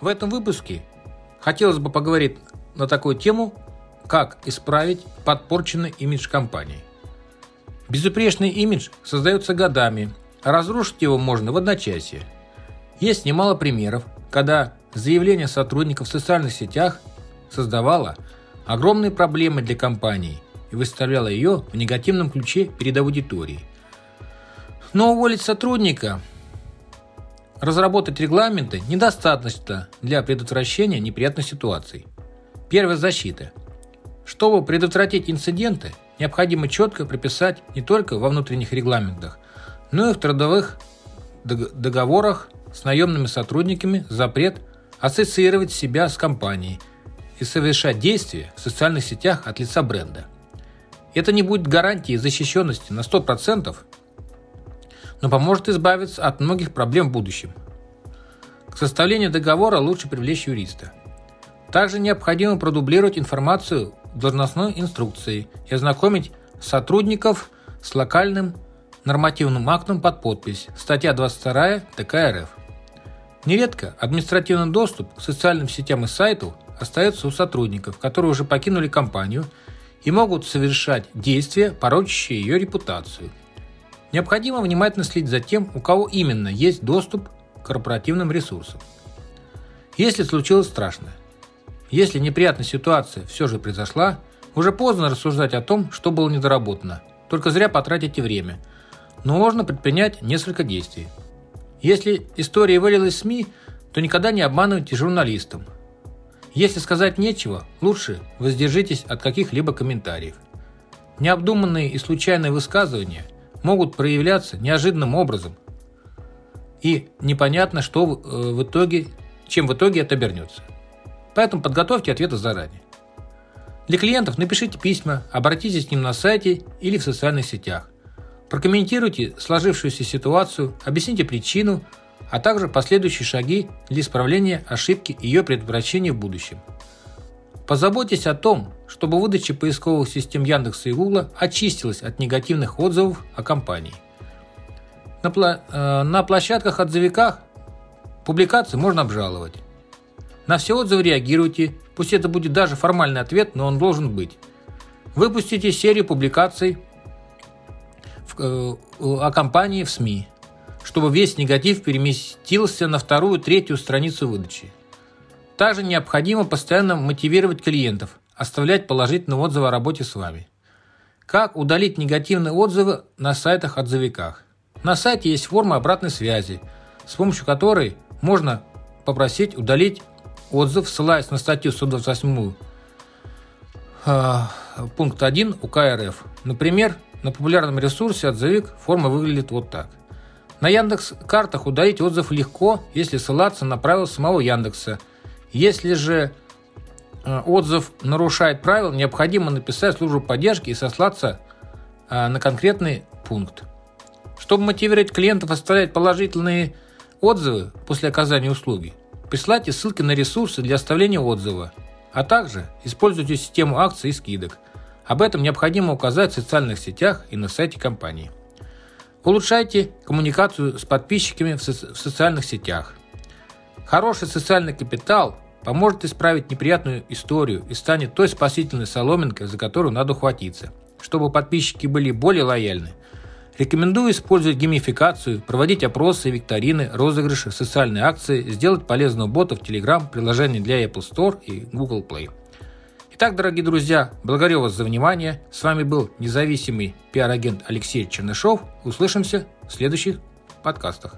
В этом выпуске хотелось бы поговорить на такую тему, как исправить подпорченный имидж компании. Безупречный имидж создается годами, а разрушить его можно в одночасье. Есть немало примеров, когда заявление сотрудников в социальных сетях создавало огромные проблемы для компании и выставляло ее в негативном ключе перед аудиторией. Но уволить сотрудника Разработать регламенты недостаточно для предотвращения неприятных ситуаций. Первая защита. Чтобы предотвратить инциденты, необходимо четко прописать не только во внутренних регламентах, но и в трудовых договорах с наемными сотрудниками запрет ассоциировать себя с компанией и совершать действия в социальных сетях от лица бренда. Это не будет гарантией защищенности на 100%, но поможет избавиться от многих проблем в будущем. К составлению договора лучше привлечь юриста. Также необходимо продублировать информацию в должностной инструкции и ознакомить сотрудников с локальным нормативным актом под подпись статья 22 ТК РФ. Нередко административный доступ к социальным сетям и сайту остается у сотрудников, которые уже покинули компанию и могут совершать действия, порочащие ее репутацию – Необходимо внимательно следить за тем, у кого именно есть доступ к корпоративным ресурсам. Если случилось страшное, если неприятная ситуация все же произошла, уже поздно рассуждать о том, что было недоработано, только зря потратите время, но можно предпринять несколько действий. Если история вылилась в СМИ, то никогда не обманывайте журналистам. Если сказать нечего, лучше воздержитесь от каких-либо комментариев. Необдуманные и случайные высказывания – могут проявляться неожиданным образом. И непонятно, что э, в итоге, чем в итоге это обернется. Поэтому подготовьте ответы заранее. Для клиентов напишите письма, обратитесь к ним на сайте или в социальных сетях. Прокомментируйте сложившуюся ситуацию, объясните причину, а также последующие шаги для исправления ошибки и ее предотвращения в будущем. Позаботьтесь о том, чтобы выдача поисковых систем Яндекса и Гугла очистилась от негативных отзывов о компании. На, пла- э, на площадках-отзывиках публикации можно обжаловать. На все отзывы реагируйте, пусть это будет даже формальный ответ, но он должен быть. Выпустите серию публикаций в, э, о компании в СМИ, чтобы весь негатив переместился на вторую, третью страницу выдачи. Также необходимо постоянно мотивировать клиентов, оставлять положительные отзывы о работе с вами. Как удалить негативные отзывы на сайтах-отзывиках? На сайте есть форма обратной связи, с помощью которой можно попросить удалить отзыв, ссылаясь на статью 128 э, пункт 1 УК РФ. Например, на популярном ресурсе отзывик форма выглядит вот так. На Яндекс картах удалить отзыв легко, если ссылаться на правила самого Яндекса – если же отзыв нарушает правила, необходимо написать службу поддержки и сослаться э, на конкретный пункт. Чтобы мотивировать клиентов оставлять положительные отзывы после оказания услуги, присылайте ссылки на ресурсы для оставления отзыва, а также используйте систему акций и скидок. Об этом необходимо указать в социальных сетях и на сайте компании. Улучшайте коммуникацию с подписчиками в, со- в социальных сетях. Хороший социальный капитал поможет исправить неприятную историю и станет той спасительной соломинкой, за которую надо ухватиться. Чтобы подписчики были более лояльны, рекомендую использовать геймификацию, проводить опросы, викторины, розыгрыши, социальные акции, сделать полезного бота в Telegram, приложение для Apple Store и Google Play. Итак, дорогие друзья, благодарю вас за внимание. С вами был независимый пиар-агент Алексей Чернышов. Услышимся в следующих подкастах.